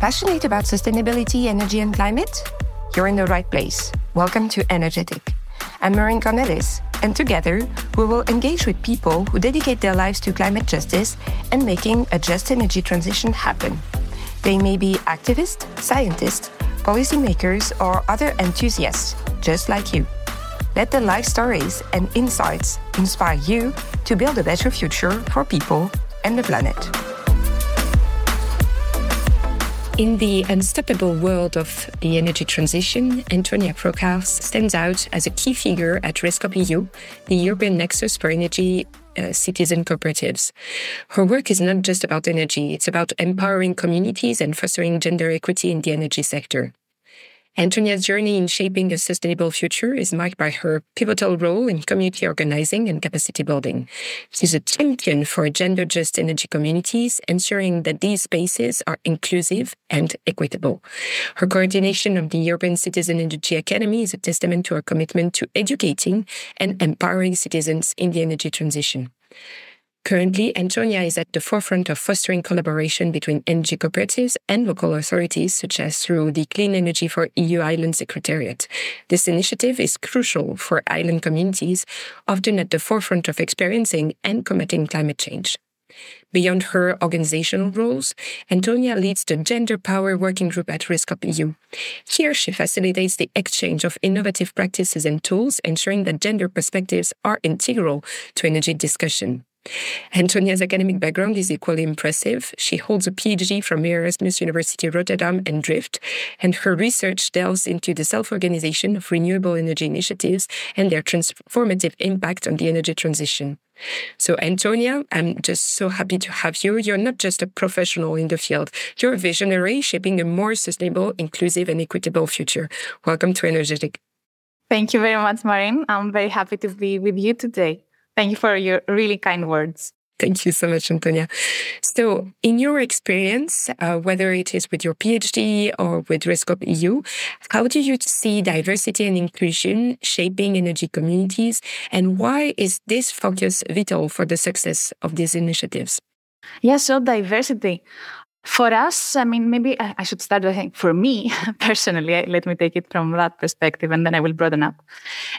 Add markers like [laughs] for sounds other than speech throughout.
Passionate about sustainability, energy, and climate? You're in the right place. Welcome to Energ'Ethic. I'm Maureen Cornelis, and together we will engage with people who dedicate their lives to climate justice and making a just energy transition happen. They may be activists, scientists, policymakers, or other enthusiasts, just like you. Let the life stories and insights inspire you to build a better future for people and the planet. In the unstoppable world of the energy transition, Antonia Proka stands out as a key figure at REScoop.eu, the European nexus for energy uh, citizen cooperatives. Her work is not just about energy, it's about empowering communities and fostering gender equity in the energy sector. Antonia's journey in shaping a sustainable future is marked by her pivotal role in community organizing and capacity building. She's a champion for gender just energy communities, ensuring that these spaces are inclusive and equitable. Her coordination of the European Citizen Energy Academy is a testament to her commitment to educating and empowering citizens in the energy transition. Currently, Antonia is at the forefront of fostering collaboration between energy cooperatives and local authorities, such as through the Clean Energy for EU Island Secretariat. This initiative is crucial for island communities, often at the forefront of experiencing and combating climate change. Beyond her organizational roles, Antonia leads the Gender Power Working Group at REScoop.eu. Here, she facilitates the exchange of innovative practices and tools, ensuring that gender perspectives are integral to energy discussion. Antonia's academic background is equally impressive. She holds a PhD from Erasmus University Rotterdam and Drift, and her research delves into the self organization of renewable energy initiatives and their transformative impact on the energy transition. So, Antonia, I'm just so happy to have you. You're not just a professional in the field, you're a visionary shaping a more sustainable, inclusive, and equitable future. Welcome to Energ'Ethic. Thank you very much, Maureen. I'm very happy to be with you today. Thank you for your really kind words. Thank you so much, Antonia. So, in your experience, uh, whether it is with your PhD or with REScoop.eu, how do you see diversity and inclusion shaping energy communities, and why is this focus vital for the success of these initiatives? Yeah, so diversity. For us, I mean, maybe I should start by saying for me [laughs] personally, let me take it from that perspective and then I will broaden up.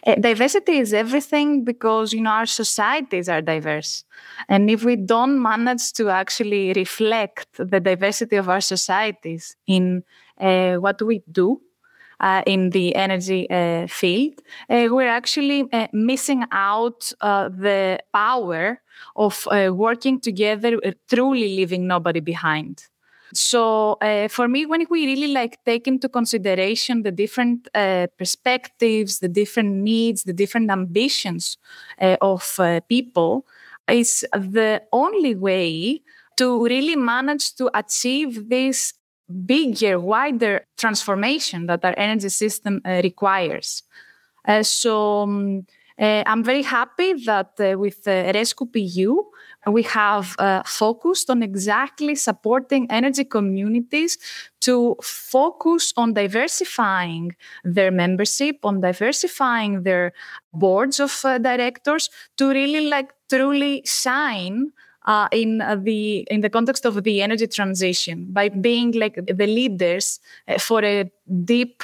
Uh, diversity is everything because, you know, our societies are diverse. And if we don't manage to actually reflect the diversity of our societies in uh, what we do, uh, in the energy uh, field, uh, we're actually missing out the power of working together, truly leaving nobody behind. So uh, for me, when we really like take into consideration the different uh, perspectives, the different needs, the different ambitions uh, of uh, people, is the only way to really manage to achieve this bigger, wider transformation that our energy system uh, requires. Uh, so um, I'm very happy that with uh, REScoop.eu, we have uh, focused on exactly supporting energy communities to focus on diversifying their membership, on diversifying their boards of uh, directors to really like truly shine uh, in uh, the in the context of the energy transition by being like the leaders uh, for a deep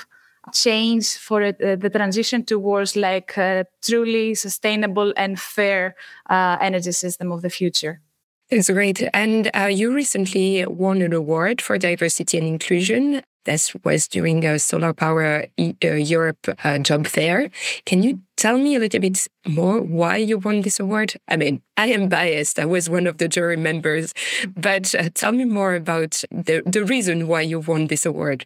change for uh, the transition towards like a truly sustainable and fair uh, energy system of the future. It's great. And uh, you recently won an award for diversity and inclusion. This was during a Solar Power uh, Europe uh, job fair. Can you tell me a little bit more why you won this award? I mean, I am biased. I was one of the jury members, but uh, tell me more about the, the reason why you won this award.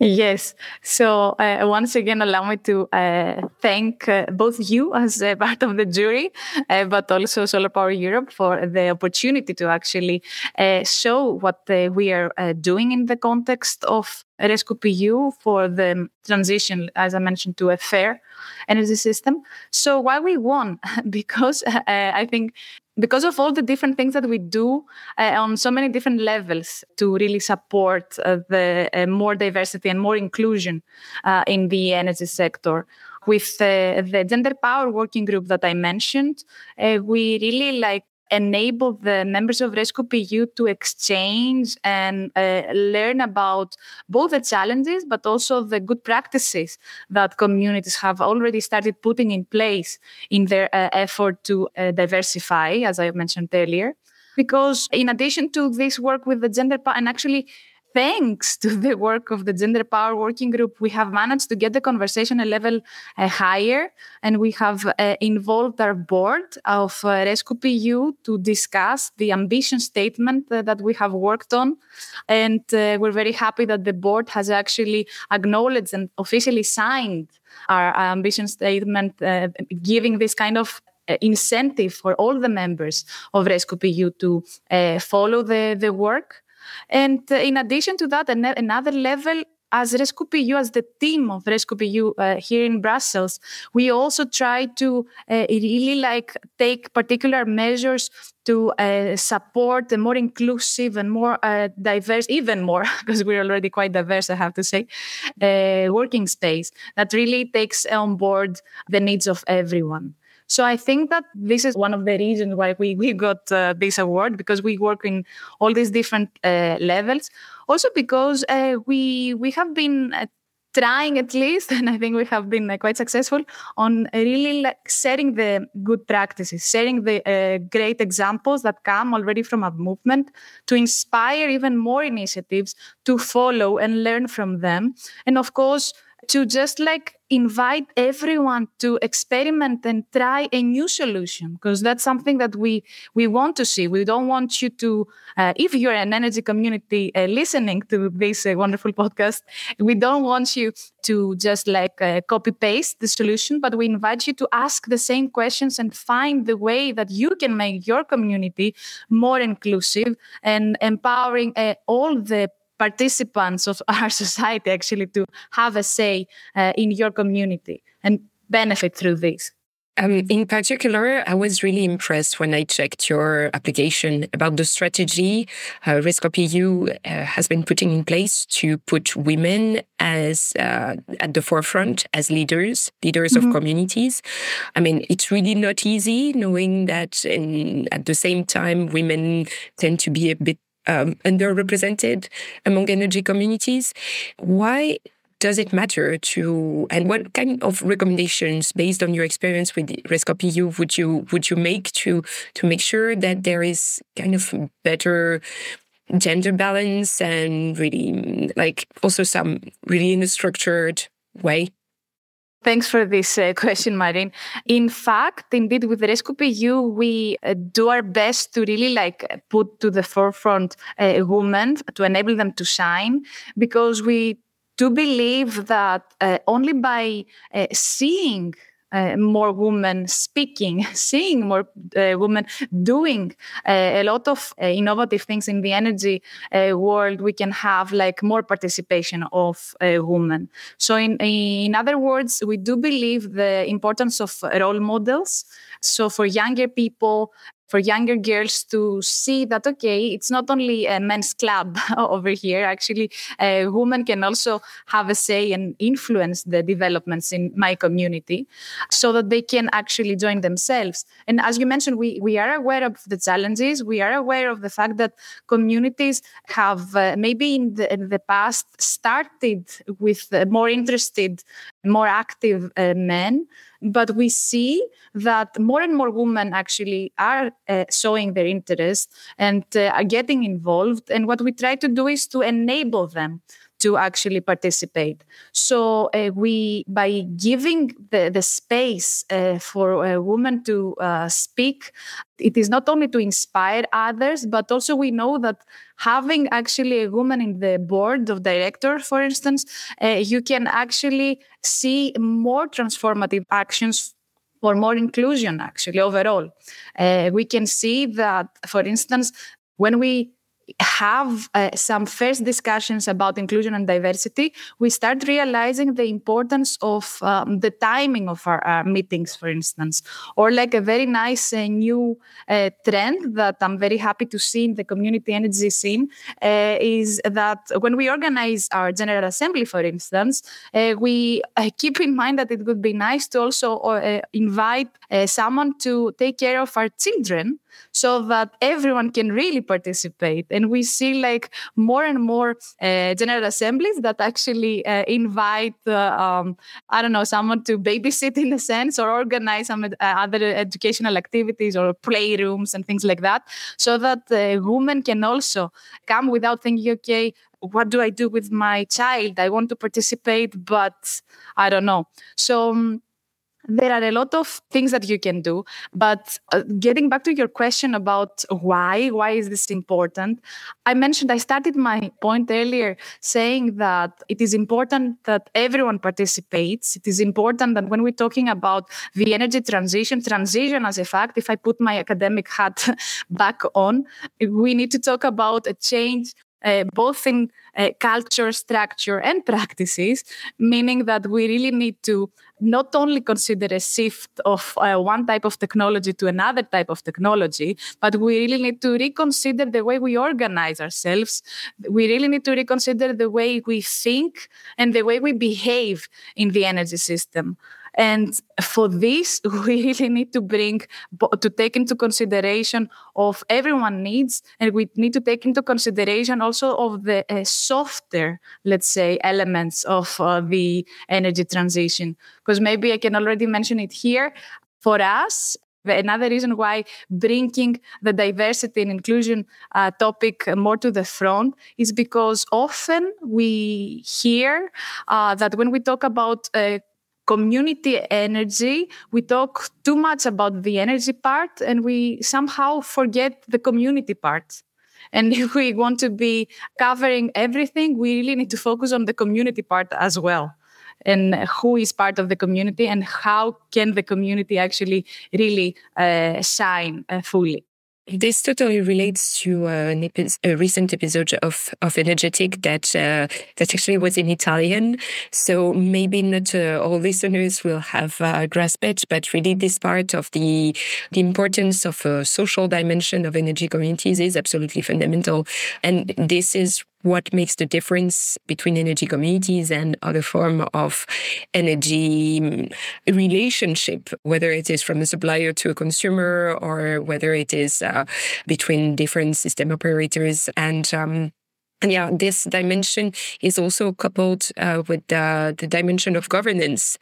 Yes. So uh, once again, allow me to uh, thank uh, both you as a [laughs] part of the jury, uh, but also Solar Power Europe for the opportunity to actually uh, show what uh, we are doing in the context of REScoop.eu for the transition, as I mentioned, to a fair energy system. So why we won? [laughs] because I think because of all the different things that we do uh, on so many different levels to really support uh, the uh, more diversity and more inclusion uh, in the energy sector with the gender power working group that i mentioned uh, we really like enable the members of REScoop.eu to exchange and uh, learn about both the challenges but also the good practices that communities have already started putting in place in their uh, effort to uh, diversify, as I mentioned earlier. Because in addition to this work with the gender, and actually thanks to the work of the Gender Power Working Group, we have managed to get the conversation a level uh, higher, and we have uh, involved our board of uh, REScoop.eu to discuss the ambition statement uh, that we have worked on. And uh, we're very happy that the board has actually acknowledged and officially signed our ambition statement, uh, giving this kind of uh, incentive for all the members of REScoop.eu to uh, follow the, the work. And uh, in addition to that, an- another level as REScoop.eu, as the team of REScoop.eu uh, here in Brussels, we also try to uh, really like take particular measures to uh, support a more inclusive and more uh, diverse, even more, [laughs] because we're already quite diverse, I have to say, uh, working space that really takes on board the needs of everyone. So I think that this is one of the reasons why we, we got uh, this award because we work in all these different uh, levels. Also because uh, we we have been uh, trying at least, [laughs] and I think we have been uh, quite successful on really like sharing the good practices, sharing the uh, great examples that come already from a movement to inspire even more initiatives to follow and learn from them. And of course, to just like invite everyone to experiment and try a new solution because that's something that we we want to see. We don't want you to uh, if you're an energy community uh, listening to this uh, wonderful [laughs] podcast we don't want you to just like uh, copy paste the solution but we invite you to ask the same questions and find the way that you can make your community more inclusive and empowering uh, all the participants of [laughs] our society actually to have a say uh, in your community and benefit through this. Um, in particular, I was really impressed when I checked your application about the strategy uh, REScoop.eu uh, has been putting in place to put women as uh, at the forefront as leaders, leaders mm-hmm. of communities. I mean, it's really not easy knowing that in, at the same time, women tend to be a bit um, underrepresented among energy communities. Why does it matter to and what kind of recommendations based on your experience with REScoop.eu would you would you make to to make sure that there is kind of better gender balance and really like also some really in a structured way Thanks for this uh, [laughs] question, Marin. In fact, indeed, with the REScoop.eu, we uh, do our best to really like put to the forefront uh, women to enable them to shine because we do believe that uh, only by uh, seeing uh, more women speaking, [laughs] seeing more uh, women doing uh, a lot of innovative things in the energy world, we can have like more participation of women. So, in in other words, we do believe the importance of role models. So, for younger people, for younger girls to see that okay it's not only a men's club [laughs] over here. Actually a woman can also have a say and influence the developments in my community so that they can actually join themselves. And as you mentioned we we are aware of the challenges. We are aware of the fact that communities have uh, maybe in the, in the past started with uh, more interested more active uh, men but we see that more and more women actually are uh, showing their interest and uh, are getting involved. And what we try to do is to enable them to actually participate. So uh, we, by giving the, the space uh, for a woman to uh, speak, it is not only to inspire others, but also we know that having actually a woman in the board of directors, for instance, uh, you can actually see more transformative actions or more inclusion actually overall. Uh, we can see that, for instance, when we have uh, some first discussions about inclusion and diversity, we start realizing the importance of um, the timing of our, our, meetings, for instance, or like a very nice uh, new uh, trend that I'm very happy to see in the community energy scene uh, is that when we organize our General Assembly, for instance, uh, we uh, keep in mind that it would be nice to also invite someone to take care of our children so that everyone can really participate. And we see like more and more uh, general assemblies that actually uh, invite, uh, um, I don't know, someone to babysit in a sense or organize some uh, other educational activities or playrooms and things like that, so that women can also come without thinking, okay, what do I do with my child? I want to participate, but I don't know. So um, there are a lot of things that you can do but uh, getting back to your question about why why is this important? I mentioned i started my point earlier saying that it is important that everyone participates. It is important that when we're talking about the energy transition transition as a fact if i put my academic hat [laughs] back on we need to talk about a change uh, both in uh, culture, structure, and practices, meaning that we really need to not only consider a shift of uh, one type of technology to another type of technology, but we really need to reconsider the way we organize ourselves. We really need to reconsider the way we think and the way we behave in the energy system. And for this, [laughs] we really need to bring, to take into consideration of everyone needs, and we need to take into consideration also of the uh, softer, let's say, elements of uh, the energy transition. Because maybe I can already mention it here. For us, Another reason why bringing the diversity and inclusion uh, topic more to the front is because often we hear uh, that when we talk about uh, community energy, we talk too much about the energy part and we somehow forget the community part. And [laughs] if we want to be covering everything, we really need to focus on the community part as well. And who is part of the community and how can the community actually really uh, shine uh, fully. This totally relates to uh, epi- a recent episode of of Energ'Ethic that uh, that actually was in Italian. So maybe not uh, all listeners will have uh, grasped it, but really this part of the the importance of a social dimension of energy communities is absolutely fundamental, and this is what makes the difference between energy communities and other form of energy mm, relationship, whether it is from a supplier to a consumer or whether it is uh, between different system operators and um, yeah, this dimension is also coupled uh, with the, the, dimension of governance.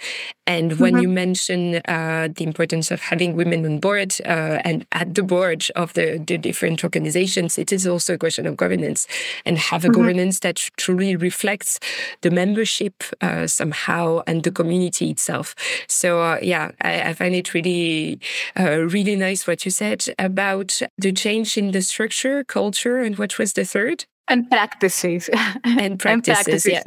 And when mm-hmm. you mention uh, the importance of having women on board uh, and at the board of the, the, different organizations, it is also a question of governance and have a mm-hmm. governance that truly reflects the membership uh, somehow and the community itself. So uh, yeah, I, I, find it really, uh, really nice what you said about the change in the structure, culture, and what was the third? And practices. And practices, [laughs] and practices. yeah.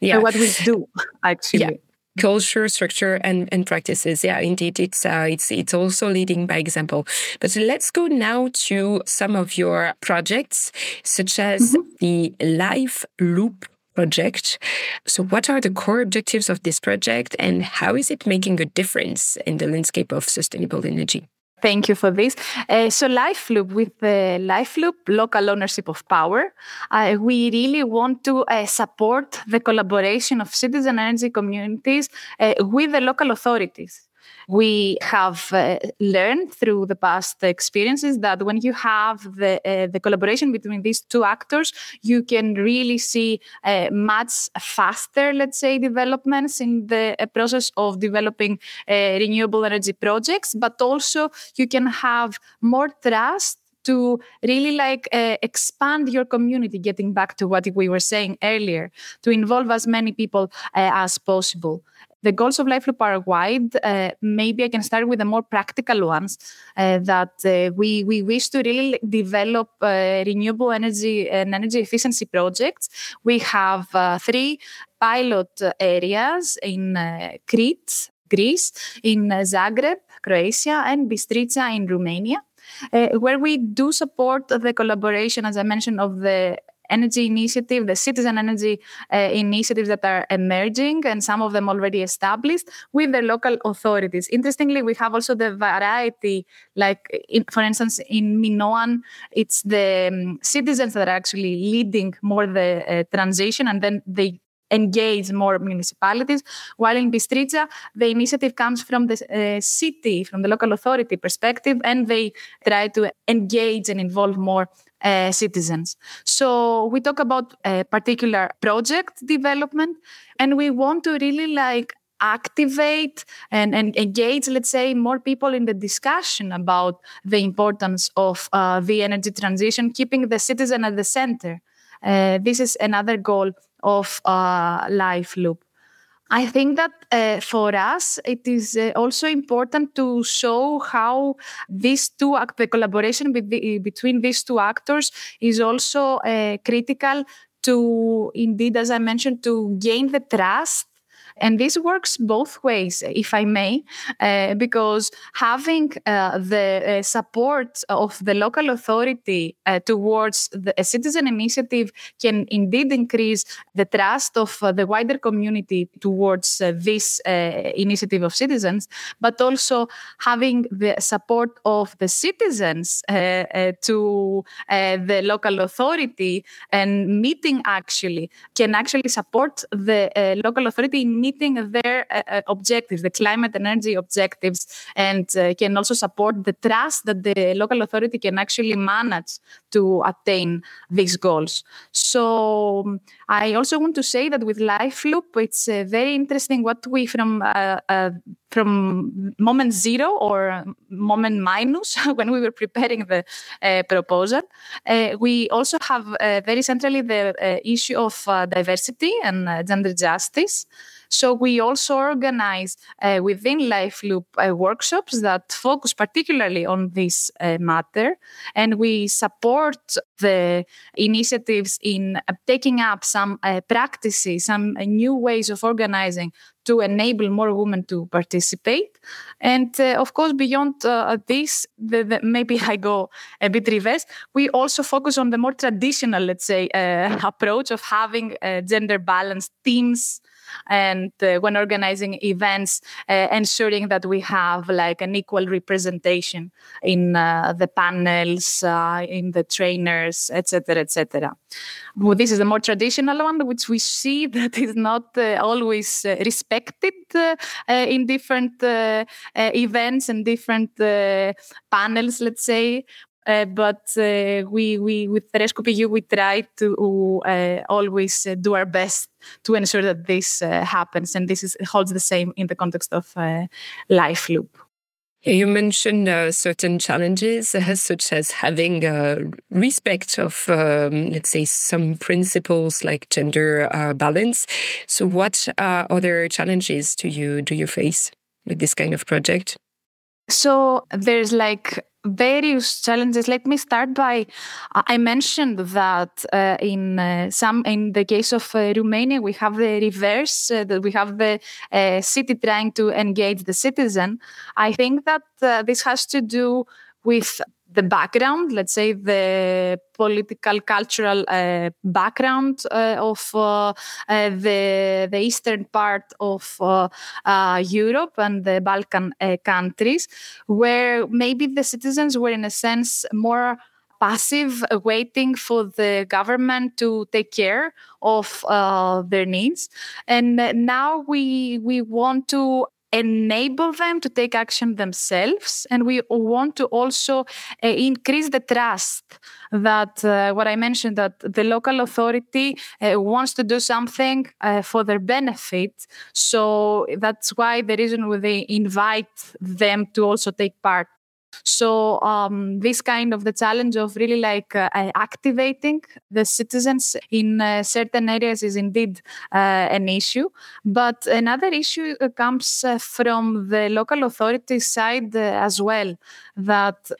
yeah. And what we do actually. Yeah. Culture structure and, and practices. Yeah indeed it's uh, it's it's also leading by example. But let's go now to some of your projects such as mm-hmm. the life loop project. So what are the core objectives of this project and how is it making a difference in the landscape of sustainable energy Thank you for this. Uh, so, LifeLoop, with the LifeLoop local ownership of power, uh, we really want to uh, support the collaboration of citizen energy communities uh, with the local authorities we have uh, learned through the past experiences that when you have the, uh, the collaboration between these two actors, you can really see uh, much faster, let's say, developments in the uh, process of developing uh, renewable energy projects, but also you can have more trust to really like uh, expand your community getting back to what we were saying earlier to involve as many people uh, as possible the goals of Life Loop are wide. Uh, maybe I can start with the more practical ones uh, that uh, we, we wish to really develop uh, renewable energy and energy efficiency projects. We have uh, three pilot areas in uh, Crete, Greece, in Zagreb, Croatia, and Bistrica in Romania. Uh, where we do support the collaboration, as I mentioned, of the energy initiative, the citizen energy uh, initiatives that are emerging, and some of them already established with the local authorities. Interestingly, we have also the variety, like in, for instance, in Minoan, it's the um, citizens that are actually leading more the uh, transition, and then they engage more municipalities. While in Bistrica, the initiative comes from the uh, city, from the local authority perspective, and they try to engage and involve more uh, citizens. So we talk about a particular project development, and we want to really like activate and, and engage, let's say, more people in the discussion about the importance of uh, the energy transition, keeping the citizen at the center. Uh, this is another goal of uh, Life Loop. I think that uh, for us, it is uh, also important to show how these two, act- the collaboration the, between these two actors is also uh, critical to, indeed, as I mentioned, to gain the trust and this works both ways, if I may, uh, because having uh, the uh, support of the local authority uh, towards the, citizen initiative can indeed increase the trust of uh, the wider community towards this initiative of citizens, but also having the support of the citizens to the local authority and meeting actually can actually support the local authority in meeting their uh, uh, objectives, the climate energy objectives, and uh, can also support the trust that the local authority can actually manage to attain these goals. So I also want to say that with Life Loop, it's uh, very interesting what we from uh, uh, from moment zero or moment minus [laughs] when we were preparing the proposal. we also have very centrally the issue of diversity and gender justice. So we also organize uh, within Life Loop uh, workshops that focus particularly on this uh, matter, and we support the initiatives in uh, taking up some uh, practices, some uh, new ways of organizing to enable more women to participate. And uh, of course, beyond uh, this, the, the, maybe [laughs] I go a bit reverse. We also focus on the more traditional, let's say, uh, [laughs] approach of having gender balanced teams and uh, when organizing events uh, ensuring that we have like an equal representation in uh, the panels uh, in the trainers etc etc well, this is the more traditional one which we see [laughs] that is not uh, always uh, respected in different events and different panels let's say uh, but uh, we, we with REScoop we try to uh, always uh, do our best to ensure that this uh, happens, and this is, holds the same in the context of uh, Life Loop. You mentioned certain challenges, such as having respect of, um, let's say, some principles like gender balance. So, what other challenges do you do you face with this kind of project? So there's like various challenges. Let me start by I mentioned that uh, in uh, some in the case of uh, Romania we have the reverse uh, that we have the uh, city trying to engage the citizen. I think that uh, this has to do with the background, let's say the political, cultural uh, background uh, of uh, uh the, the eastern part of uh, uh, Europe and the Balkan countries, where maybe the citizens were, in a sense, more passive, waiting for the government to take care of their needs. And now we we want to enable them to take action themselves. And we want to also uh, increase the trust that uh, what I mentioned that the local authority uh, wants to do something for their benefit. So that's why the reason they invite them to also take part so um, this kind of the challenge of really like uh, activating the citizens in uh, certain areas is indeed uh, an issue. But another issue uh, comes uh, from the local authority side uh, as well, that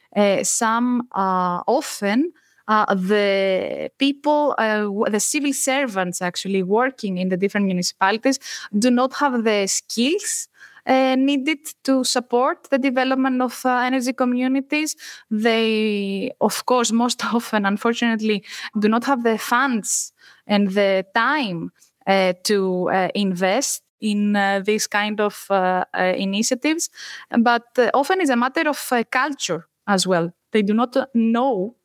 some often uh, the people, uh, the civil servants actually working in the different municipalities do not have the skills uh, needed to support the development of uh, energy communities. They, of course, most [laughs] often, unfortunately, do not have the funds and the time uh, to uh, invest in uh, these kind of uh, initiatives. But often it's a matter of culture as well. They do not know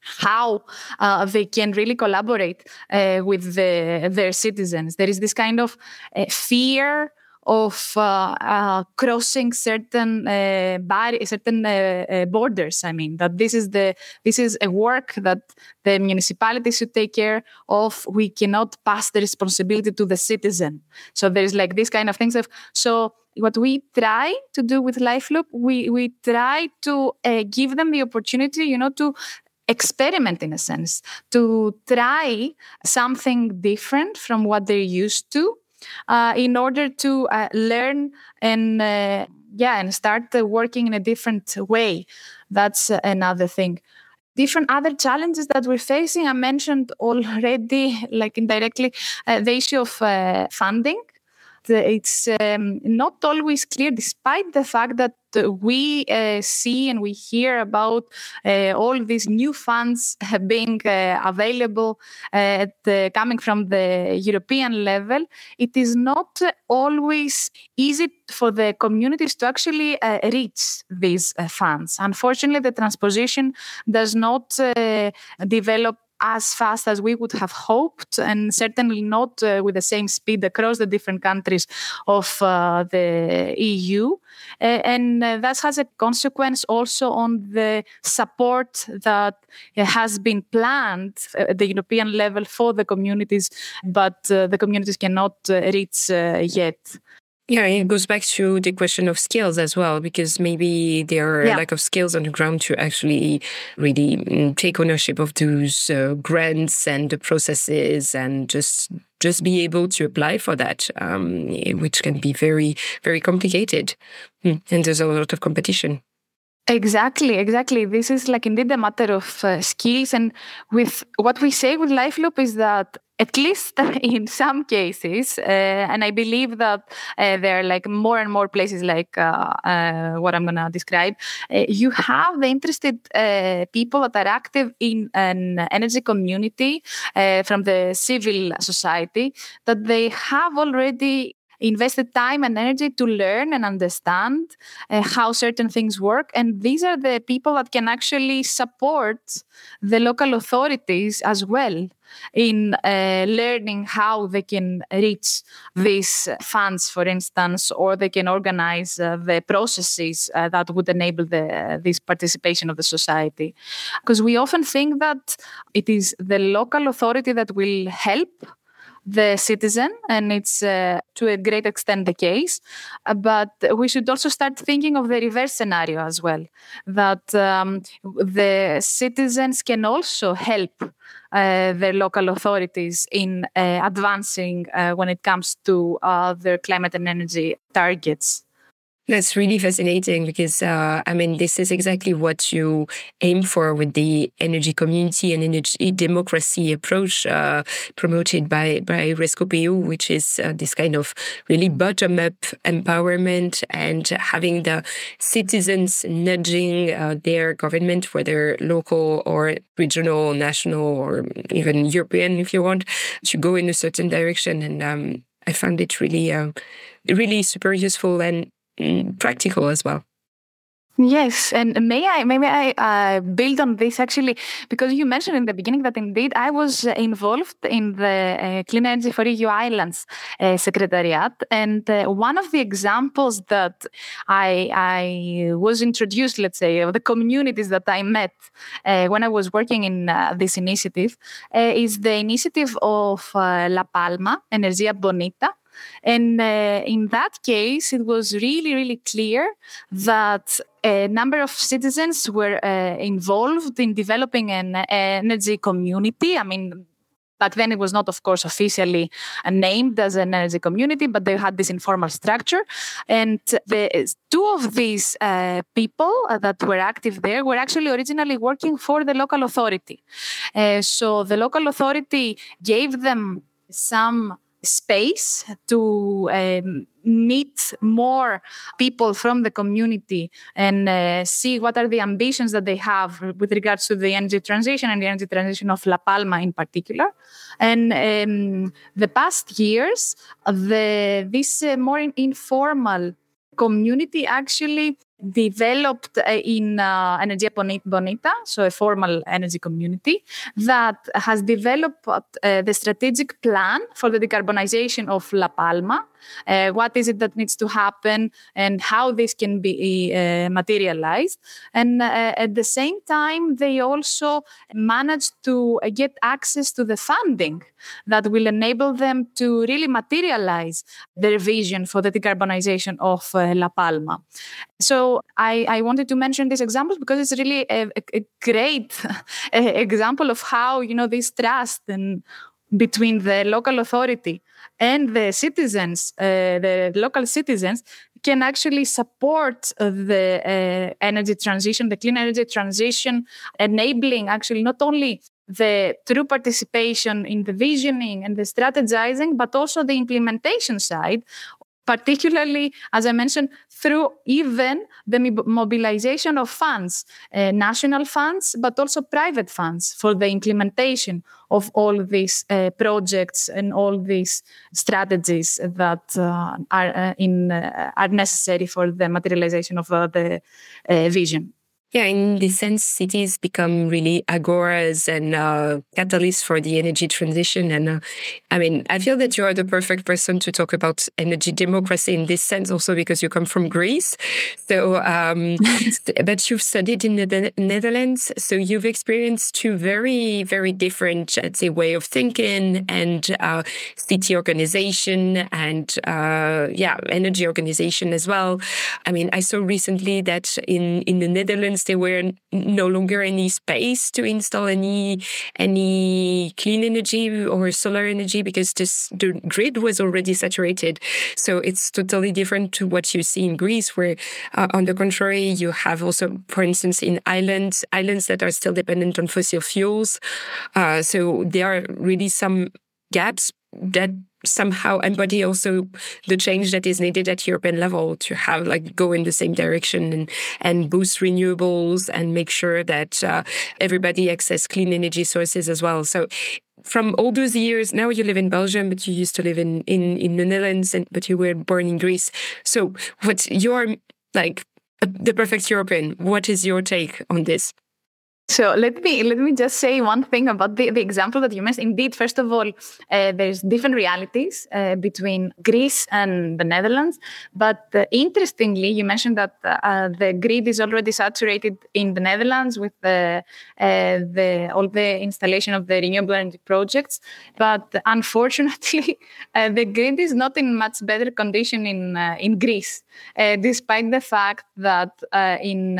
how uh, they can really collaborate uh, with the, their citizens. There is this kind of uh, fear of uh, uh, crossing certain uh, certain uh, uh, borders. I mean that this is the this is a work that the municipality should take care of. We cannot pass the responsibility to the citizen. So there is like this kind of things. Of, so what we try to do with LifeLoop, we we try to uh, give them the opportunity, you know, to experiment in a sense, to try something different from what they're used to uh, in order to uh, learn and uh, yeah and start working in a different way that's another thing. Different other challenges that we're facing i mentioned already [laughs] like indirectly uh, the issue of uh, funding. It's um, not always clear, despite the fact that we uh, see and we hear about uh, all these new funds [laughs] being uh, available coming from the European level. It is not always easy for the communities to actually reach these funds. Unfortunately, the transposition does not develop as fast as we would have hoped, and certainly not uh, with the same speed across the different countries of uh, the EU. Uh, and uh, that has a consequence also on the support that has been planned at the European level for the communities, but uh, the communities cannot uh, reach yet. Yeah, it goes back to the question of skills as well, because maybe there are yeah. lack of skills on the ground to actually really mm, take ownership of those uh, grants and the processes and just just be able to apply for that, um, which can be very, very complicated. Hmm, and there's a lot of competition. Exactly, exactly. This is like indeed a matter of uh, skills. And with what we say with LifeLoop is that at least [laughs] in some cases, uh, and I believe that uh, there are like more and more places like uh, uh what I'm going to describe, uh, you have the interested uh, people that are active in an energy community from the civil society that they have already invested time and energy to learn and understand uh, how certain things work. And these are the people that can actually support the local authorities as well in uh, learning how they can reach these funds, for instance, or they can organize uh, the processes uh, that would enable the, this participation of the society. Because we often think that it is the local authority that will help the citizen, and it's uh, to a great extent the case. But we should also start thinking of the reverse scenario as well that um, the citizens can also help uh, the local authorities in uh, advancing uh, when it comes to their climate and energy targets. That's really fascinating because, uh, I mean, this is exactly what you aim for with the energy community and energy democracy approach uh, promoted by, by REScoop.eu, which is uh, this kind of really bottom up empowerment and having the citizens nudging uh, their government, whether local or regional, national, or even European, if you want, to go in a certain direction. And um, I found it really, uh, really super useful and practical as well. Yes, and may I maybe I uh, build on this actually? Because you mentioned in the beginning that indeed I was involved in the uh, Clean Energy for EU Islands uh, Secretariat, and uh, one of the examples that I I was introduced, let's say, of the communities that I met uh, when I was working in uh, this initiative, is the initiative of La Palma Energia Bonita and uh, in that case, it was really, really clear that a number of citizens were uh, involved in developing an energy community. I mean, back then it was not, of course, officially named as an energy community, but they had this informal structure. And the, two of these uh, people uh, that were active there were actually originally working for the local authority. Uh, so the local authority gave them some space to um, meet more people from the community and uh, see what are the ambitions that they have with regards to the energy transition and the energy transition of La Palma in particular. And um, the past years, the this uh, more informal community actually developed in uh, Energia Bonita, so a formal energy community that has developed uh, the strategic plan for the decarbonization of La Palma. Uh, what is it that needs to happen and how this can be uh, materialized. And uh, at the same time, they also managed to get access to the funding that will enable them to really materialize their vision for the decarbonization of La Palma. So I, I, wanted to mention these examples because it's really a, a great [laughs] example of how you know this trust and between the local authority and the citizens, uh, the local citizens, can actually support uh, the uh, energy transition, the clean energy transition, enabling actually not only the true participation in the visioning and the strategizing, but also the implementation side particularly, as I mentioned, through even the mobilization of funds, uh, national funds, but also private funds for the implementation of all these uh, projects and all these strategies that uh, are uh, in uh, are necessary for the materialization of uh, the vision. Yeah, in this sense, cities become really agoras and uh, catalysts for the energy transition. And uh, I mean, I feel that you are the perfect person to talk about energy democracy in this sense, also because you come from Greece. So, um, [laughs] but you've studied in the Netherlands, so you've experienced two very, very different, I'd say, way of thinking and uh, city organization and uh, yeah, energy organization as well. I mean, I saw recently that in in the Netherlands there were no longer any space to install any any clean energy or solar energy because this, the grid was already saturated. So it's totally different to what you see in Greece, where uh, on the contrary, you have also, for instance, in islands, islands that are still dependent on fossil fuels. Uh, so there are really some gaps that somehow embody also the change that is needed at European level to have like go in the same direction and, and boost renewables and make sure that uh, everybody access clean energy sources as well. So from all those years, now you live in Belgium, but you used to live in, in, in the Netherlands, and, but you were born in Greece. So what's your like the perfect European? What is your take on this? So let me let me just say one thing about the, the example that you mentioned. Indeed, first of all, uh, there's different realities uh, between Greece and the Netherlands. But uh, interestingly, you mentioned that uh, the grid is already saturated in the Netherlands with the, uh, the all the installation of the renewable energy projects. But unfortunately, [laughs] uh, the grid is not in much better condition in in Greece, despite the fact that in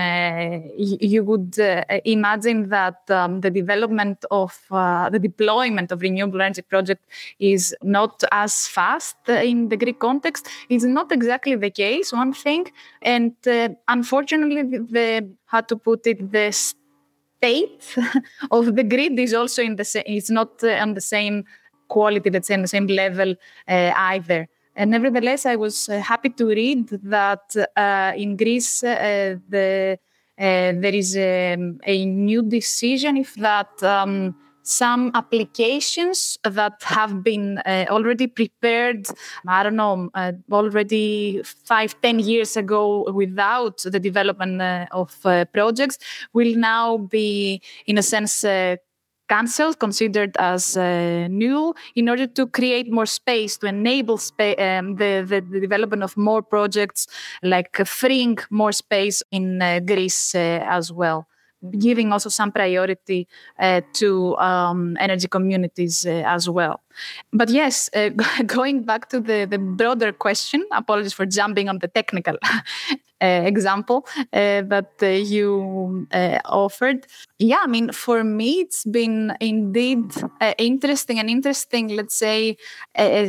you would imagine imagine that um, the development of uh, the deployment of renewable energy project is not as fast in the Greek context. It's not exactly the case, one thing. And uh, unfortunately, the, how to put it, the state [laughs] of the grid is also in the same, it's not uh, on the same quality, that's in the same level uh, either. And nevertheless, I was uh, happy to read that uh, in Greece, the there is a, um, a, new decision if that um, some applications that have been uh, already prepared, I don't know, uh, already five, ten years ago without the development uh, of uh, projects will now be, in a sense, uh, cancelled, considered as uh, new, in order to create more space to enable spa- um, the, the, the, development of more projects, like uh, freeing more space in uh, Greece uh, as well giving also some priority uh, to um, energy communities uh, as well. But yes, uh, [laughs] going back to the, the broader question, apologies for jumping on the technical [laughs] example that you offered. Yeah, I mean, for me, it's been indeed interesting and interesting, let's say,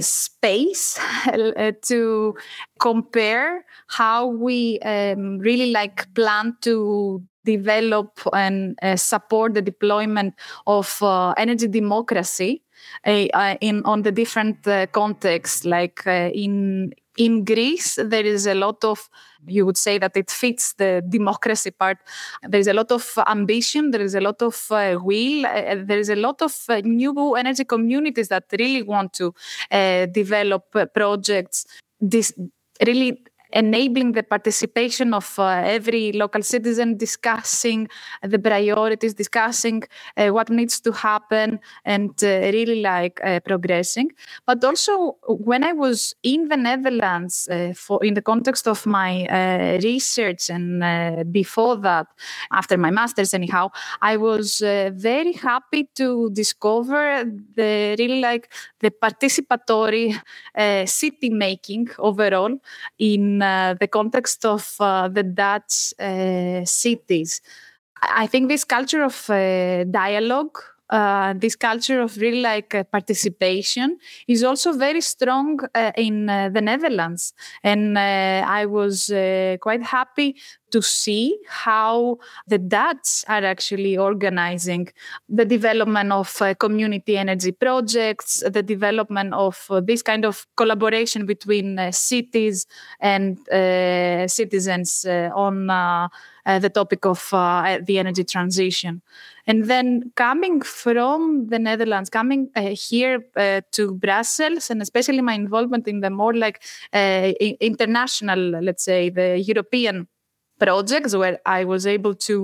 space [laughs] to compare how we um, really like plan to develop and uh, support the deployment of uh, energy democracy uh, in on the different uh, contexts like uh, in in Greece there is a lot of you would say that it fits the democracy part. There is a lot of ambition there is a lot of uh, will there is a lot of new energy communities that really want to develop projects. This really enabling the participation of uh, every local citizen, discussing the priorities, discussing uh, what needs to happen, and uh, really like progressing. But also, when I was in the Netherlands, for in the context of my research and before that, after my master's, anyhow, I was very happy to discover the really like the participatory city making overall in the context of uh, the Dutch uh, cities. I think this culture of uh, dialogue, uh, this culture of really like uh, participation, is also very strong in the Netherlands. And I was quite happy to see how the Dutch are actually organizing the development of uh, community energy projects, the development of uh, this kind of collaboration between uh, cities and uh, citizens uh, on uh, the topic of the energy transition. And then coming from the Netherlands, coming here to Brussels, and especially my involvement in the more like international, let's say, the European projects where I was able to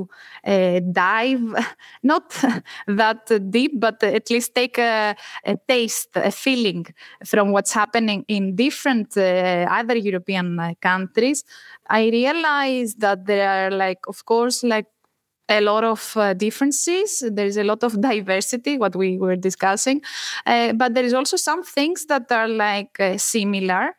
uh, dive, [laughs] not [laughs] that deep, but at least take a, a, taste, a feeling from what's happening in different uh, other European uh, countries. I realized that there are, like, of course, like a lot of uh, differences. There is a lot of [laughs] diversity, what we were discussing. Uh, but there is also some things that are like uh, similar.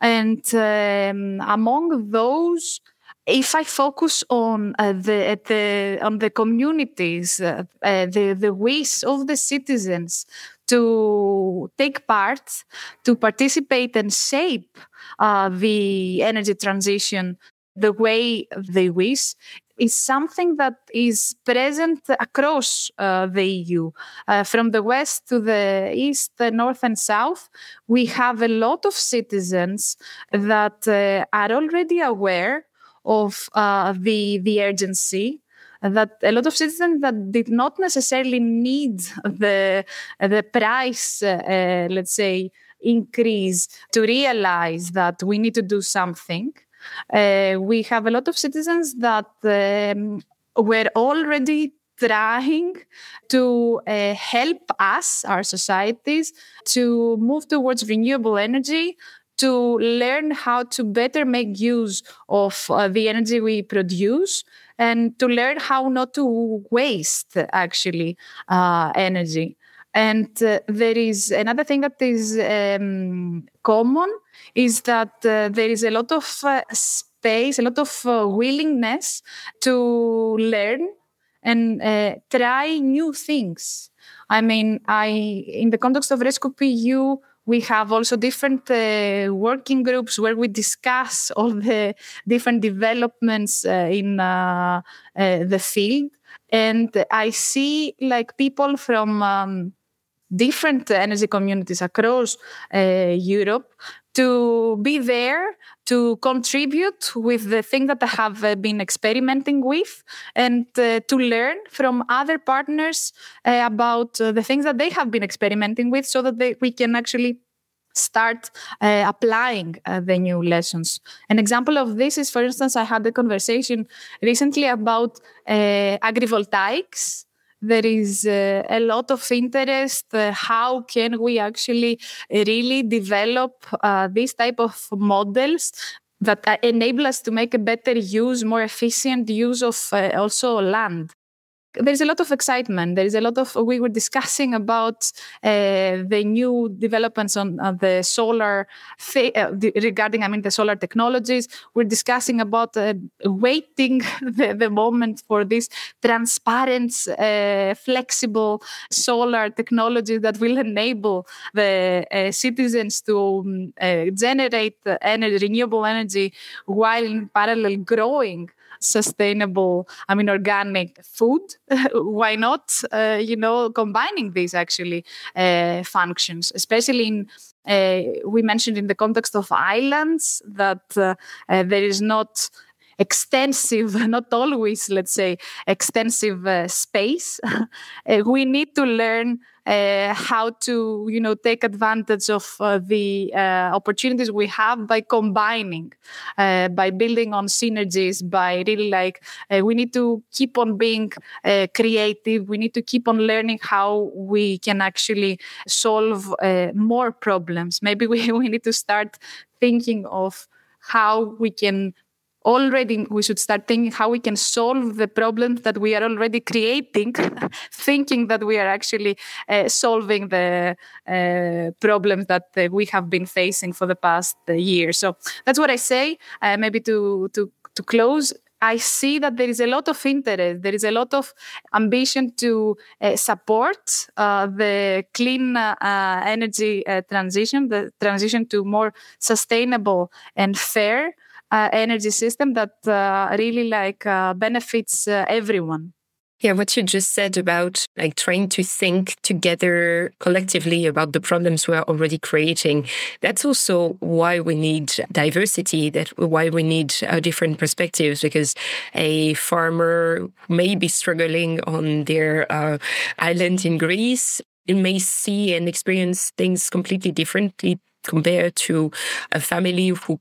And um, among those, if I focus on uh, the, the on the communities, uh, uh, the the wish of the citizens to take part, to participate and shape uh, the energy transition the way they wish, is something that is present across uh, the EU. Uh, from the west to the east, the north, and south, we have a lot of citizens that uh, are already aware of uh, the the urgency that a lot of citizens that did not necessarily need the the price, uh, let's say, increase to realize that we need to do something. Uh, we have a lot of citizens that um, were already trying to uh, help us, our societies, to move towards renewable energy to learn how to better make use of uh, the energy we produce and to learn how not to waste actually uh, energy. And uh, there is another thing that is um, common is that uh, there is a lot of uh, space, a lot of uh, willingness to learn and try new things. I mean, I in the context of REScoop.eu, we have also different uh, working groups where we discuss all the different developments uh, in uh, uh the field. And I see like people from um, different energy communities across uh, Europe to be there to contribute with the thing that I have uh, been experimenting with and uh, to learn from other partners uh, about uh, the things that they have been experimenting with so that they, we can actually start uh, applying uh, the new lessons. An example of this is, for instance, I had a conversation recently about agrivoltaics there is uh, a lot of interest. Uh, how can we actually really develop uh, these type of models that enable us to make a better use, more efficient use of uh, also land? There's a lot of excitement. There is a lot of, we were discussing about uh, the new developments on uh, the solar, uh, regarding, I mean, the solar technologies. We're discussing about uh, waiting [laughs] the, the, moment for this transparent, uh, flexible solar technology that will enable the uh, citizens to um, generate energy, renewable energy while in parallel growing sustainable, I mean, organic food. [laughs] Why not, uh, you know, combining these actually uh, functions, especially in uh, we mentioned in the context of islands that uh, uh, there is not extensive, [laughs] not always, let's say, extensive uh, space. [laughs] we need to learn uh, how to, you know, take advantage of uh, the uh, opportunities we have by combining, uh, by building on synergies, by really like we need to keep on being creative. We need to keep on learning how we can actually solve more problems. Maybe [laughs] we, we need to start thinking of how we can already we should start thinking how we can solve the problems that we are already creating [laughs] thinking that we are actually uh, solving the uh, problems that uh, we have been facing for the past uh, year. So that's what i say uh, maybe to to to close. I see that there is a lot of interest, there is a lot of ambition to uh, support uh, the clean uh, energy transition, the transition to more sustainable and fair uh, energy system that uh, really like uh, benefits uh, everyone. Yeah, what you just said about like trying to think together collectively about the problems we're already creating. That's also why we need diversity, that why we need uh, different perspectives, because a farmer may be struggling on their uh, island in Greece. It may see and experience things completely differently compared to a family who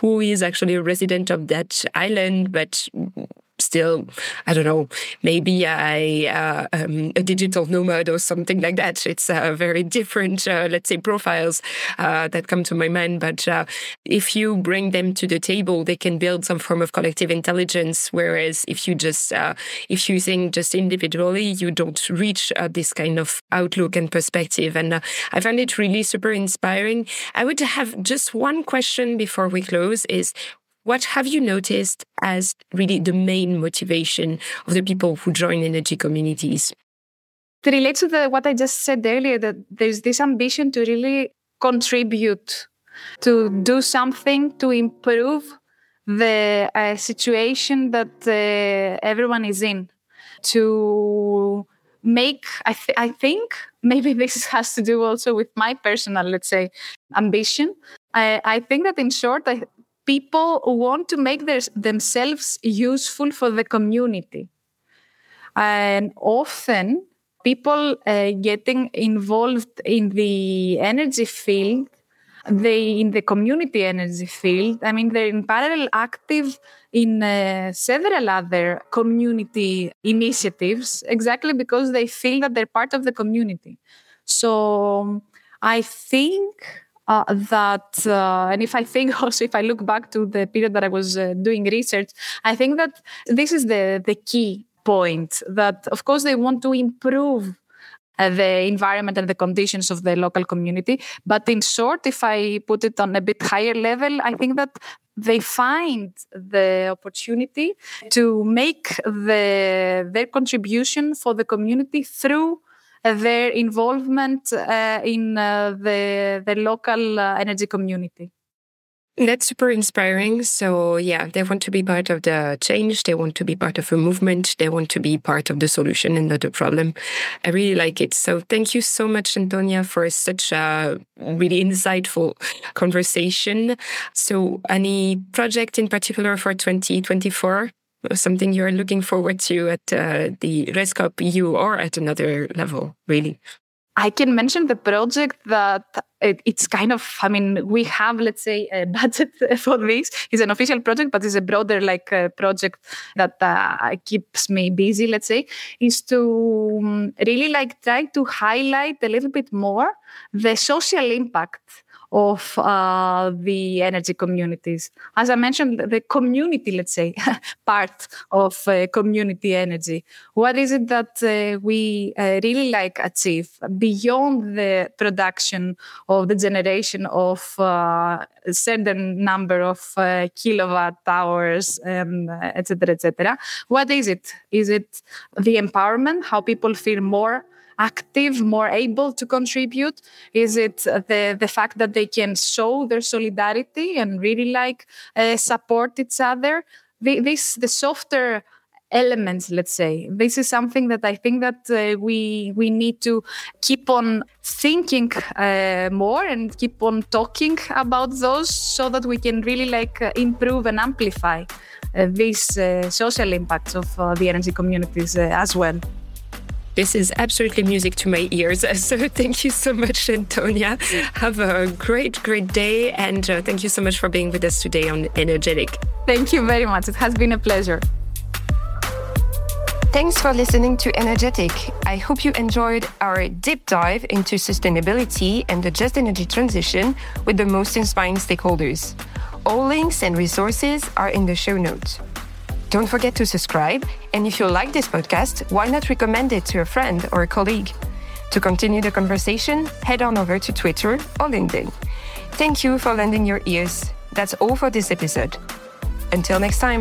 who is actually a resident of that island, but still, I don't know, maybe a, uh, um, a digital nomad or something like that. It's uh, very different, uh, let's say, profiles uh, that come to my mind. But uh, if you bring them to the table, they can build some form of collective intelligence. Whereas if you just, uh, if you think just individually, you don't reach this kind of outlook and perspective. And I find it really super inspiring. I would have just one question before we close is what have you noticed as really the main motivation of the people who join energy communities? To relate to the, what I just said earlier, that there's this ambition to really contribute, to do something to improve the uh, situation that uh, everyone is in, to make I, th- I think [laughs] maybe this has to do also with my personal let's say ambition i, I think that in short I, people want to make their, themselves useful for the community. And often, people uh, getting involved in the energy field, they in the community energy field. I mean, they're in parallel active in uh, several other community initiatives, exactly because they feel that they're part of the community. So I think uh, that uh, and if i think [laughs] also if i look back to the period that i was uh, doing research i think that this is the the key point that of course they want to improve uh, the environment and the conditions of the local community. But in short if i put it on a bit higher level i think that they find the opportunity to make the their contribution for the community through their involvement uh, in uh, the, the local uh, energy community. That's super inspiring. So, yeah, they want to be part of the change. They want to be part of a movement. They want to be part of the solution and not the problem. I really like it. So, thank you so much, Antonia, for such a really insightful conversation. So, any project in particular for 2024? Something you're looking forward to at uh, the REScoop.eu or at another level, really? I can mention the project that it, it's kind of, I mean, we have, let's say, a [laughs] budget for this. It's an official project, but it's a broader like uh, project that uh, keeps me busy, let's say, is to um, really like try to highlight a little bit more the social impact of uh, the energy communities. As I mentioned, the community, let's say, [laughs] part of uh, community energy. What is it that uh, we uh, really like achieve beyond the production of the generation of uh, a certain number of uh, kilowatt hours, and etc., etc. What is it? Is it the empowerment? How people feel more active, more able to contribute? Is it the, the fact that they can show their solidarity and really like uh, support each other? The, this, the softer elements let's say this is something that i think that uh, we we need to keep on thinking uh, more and keep on talking about those so that we can really like improve and amplify uh, these uh, social impacts of uh, the energy communities uh, as well. This is absolutely music to my ears. [laughs] So thank you so much, Antonia. Have a great, great day. And uh, thank you so much for being with us today on Energ'Ethic. Thank you very much. It has been a pleasure. Thanks for listening to Energ'Ethic. I hope you enjoyed our deep dive into sustainability and the just energy transition with the most inspiring stakeholders. All links and resources are in the show notes. Don't forget to subscribe, and if you like this podcast, why not recommend it to a friend or a colleague? To continue the conversation, head on over to Twitter or LinkedIn. Thank you for lending your ears. That's all for this episode. Until next time.